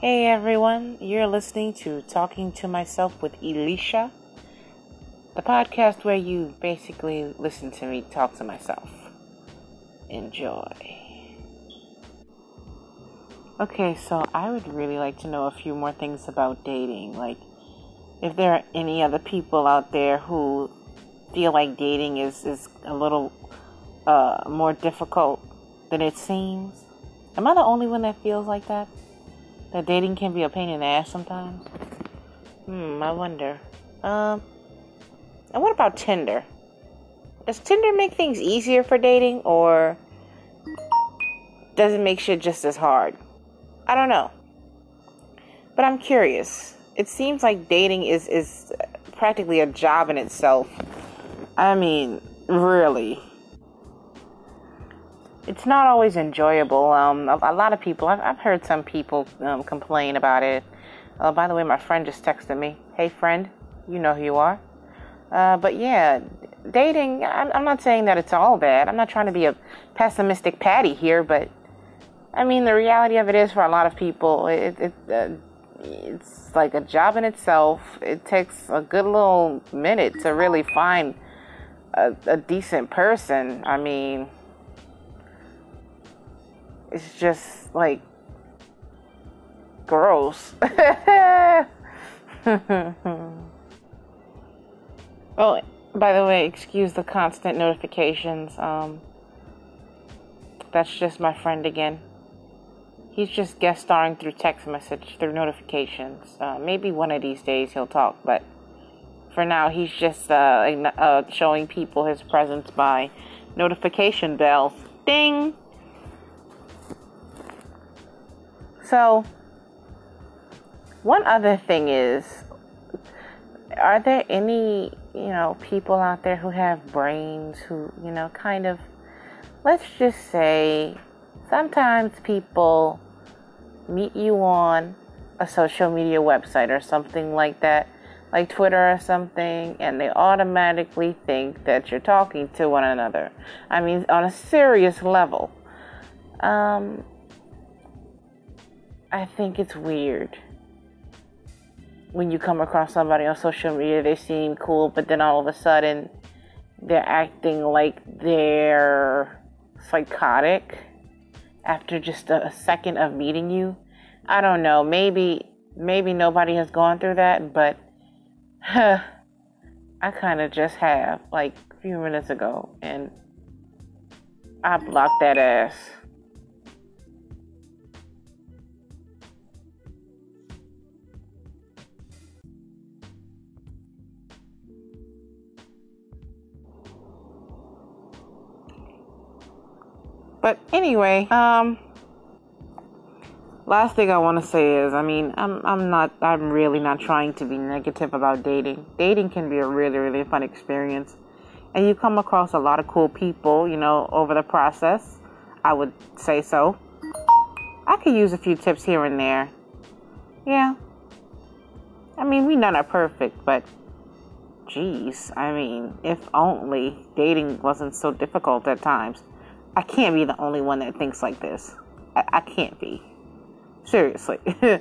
Hey everyone, you're listening to Talking to Myself with Elisha, the podcast where you basically listen to me talk to myself. Enjoy. Okay, so I would really like to know a few more things about dating. Like, if there are any other people out there who feel like dating is, is a little uh, more difficult than it seems. Am I the only one that feels like that? That dating can be a pain in the ass sometimes? Hmm, I wonder. Um, and what about Tinder? Does Tinder make things easier for dating or does it make shit just as hard? I don't know. But I'm curious. It seems like dating is is practically a job in itself. I mean, really. It's not always enjoyable. Um, a, a lot of people, I've, I've heard some people um, complain about it. Uh, by the way, my friend just texted me. Hey, friend, you know who you are. Uh, but yeah, dating, I'm, I'm not saying that it's all bad. I'm not trying to be a pessimistic patty here, but I mean, the reality of it is for a lot of people, it, it uh, it's like a job in itself. It takes a good little minute to really find a, a decent person. I mean, it's just like gross. oh, by the way, excuse the constant notifications. Um, that's just my friend again. He's just guest starring through text message, through notifications. Uh, maybe one of these days he'll talk, but for now he's just uh, uh, showing people his presence by notification bells. Ding! So, one other thing is are there any, you know, people out there who have brains who, you know, kind of, let's just say, sometimes people meet you on a social media website or something like that, like Twitter or something, and they automatically think that you're talking to one another. I mean, on a serious level. Um, I think it's weird when you come across somebody on social media, they seem cool, but then all of a sudden they're acting like they're psychotic after just a, second of meeting you. I don't know. Maybe maybe nobody has gone through that, but huh, I kind of just have like a few minutes ago, and I blocked that ass. But anyway, um, last thing I want to say is, I mean, I'm I'm not I'm really not trying to be negative about dating. Dating can be a really really fun experience, and you come across a lot of cool people, you know, over the process. I would say so. I could use a few tips here and there. Yeah. I mean, we none are perfect, but geez, I mean, if only dating wasn't so difficult at times. I can't be the only one that thinks like this. I, I can't be. Seriously.